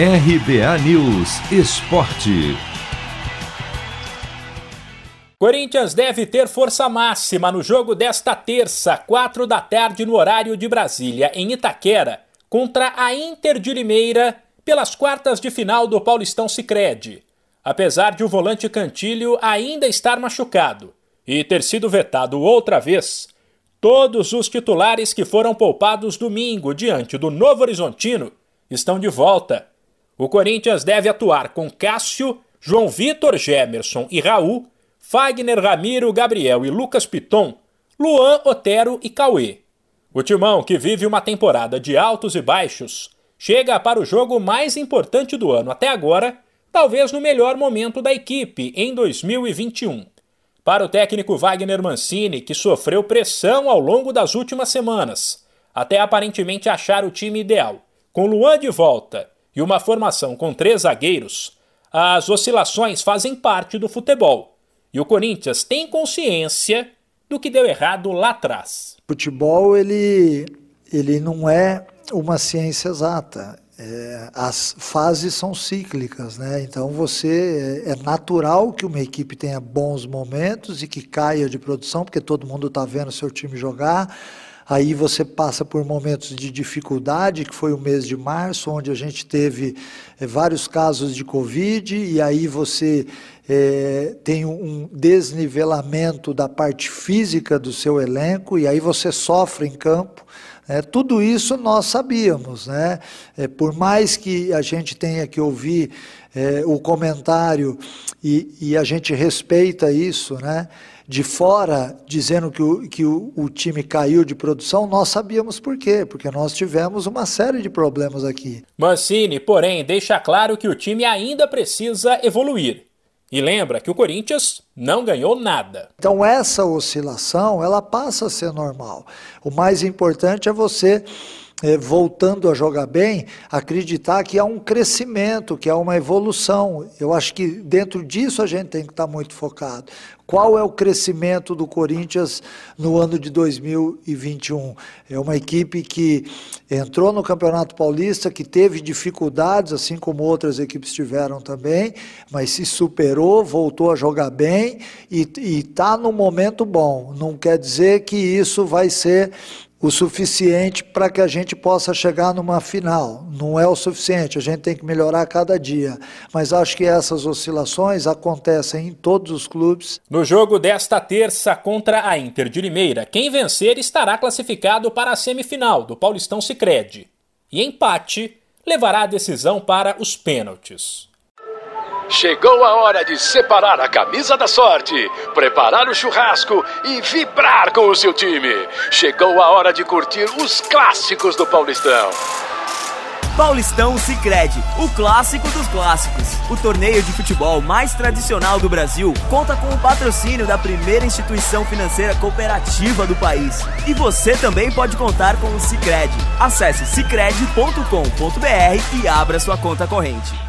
RBA News Esporte. Corinthians deve ter força máxima no jogo desta terça, quatro da tarde, no horário de Brasília, em Itaquera, contra a Inter de Limeira, pelas quartas de final do Paulistão Sicredi. Apesar de o volante Cantilho ainda estar machucado e ter sido vetado outra vez, todos os titulares que foram poupados domingo diante do Novo Horizontino estão de volta. O Corinthians deve atuar com Cássio, João Vitor Gemerson e Raul Fagner, Ramiro, Gabriel e Lucas Piton, Luan, Otero e Cauê. O Timão, que vive uma temporada de altos e baixos, chega para o jogo mais importante do ano até agora, talvez no melhor momento da equipe, em 2021. Para o técnico Wagner Mancini, que sofreu pressão ao longo das últimas semanas, até aparentemente achar o time ideal, com Luan de volta e uma formação com três zagueiros, as oscilações fazem parte do futebol e o Corinthians tem consciência do que deu errado lá atrás. Futebol ele, ele não é uma ciência exata. É, as fases são cíclicas, né? Então você é, é natural que uma equipe tenha bons momentos e que caia de produção, porque todo mundo está vendo seu time jogar Aí você passa por momentos de dificuldade, que foi o mês de março, onde a gente teve é, vários casos de Covid, e aí você é, tem um desnivelamento da parte física do seu elenco, e aí você sofre em campo. É, tudo isso nós sabíamos, né? É, por mais que a gente tenha que ouvir é, o comentário e, e, a gente respeita isso, né? de fora dizendo que, o, que o, o, time caiu de produção, nós sabíamos por quê, porque nós tivemos uma série de problemas aqui. Mancini, porém, deixa claro que o time ainda precisa evoluir. E lembra que o Corinthians não ganhou nada. Então essa oscilação, ela passa a ser normal. O mais importante é você voltando a jogar bem, acreditar que há um crescimento, que há uma evolução. Eu acho que dentro disso a gente tem que estar muito focado. Qual é o crescimento do Corinthians no ano de 2021? É uma equipe que entrou no Campeonato Paulista, que teve dificuldades, assim como outras equipes tiveram também, mas se superou, voltou a jogar bem e está no momento bom. Não quer dizer que isso vai ser o suficiente para que a gente possa chegar numa final. Não é o suficiente, a gente tem que melhorar cada dia. Mas acho que essas oscilações acontecem em todos os clubes. No jogo desta terça contra a Inter de Limeira, quem vencer estará classificado para a semifinal do Paulistão Sicredi. E empate levará a decisão para os pênaltis. Chegou a hora de separar a camisa da sorte, preparar o churrasco e vibrar com o seu time. Chegou a hora de curtir os clássicos do Paulistão. Paulistão Sicredi, o clássico dos clássicos. O torneio de futebol mais tradicional do Brasil conta com o patrocínio da primeira instituição financeira cooperativa do país. E você também pode contar com o Sicredi. Acesse sicredi.com.br e abra sua conta corrente.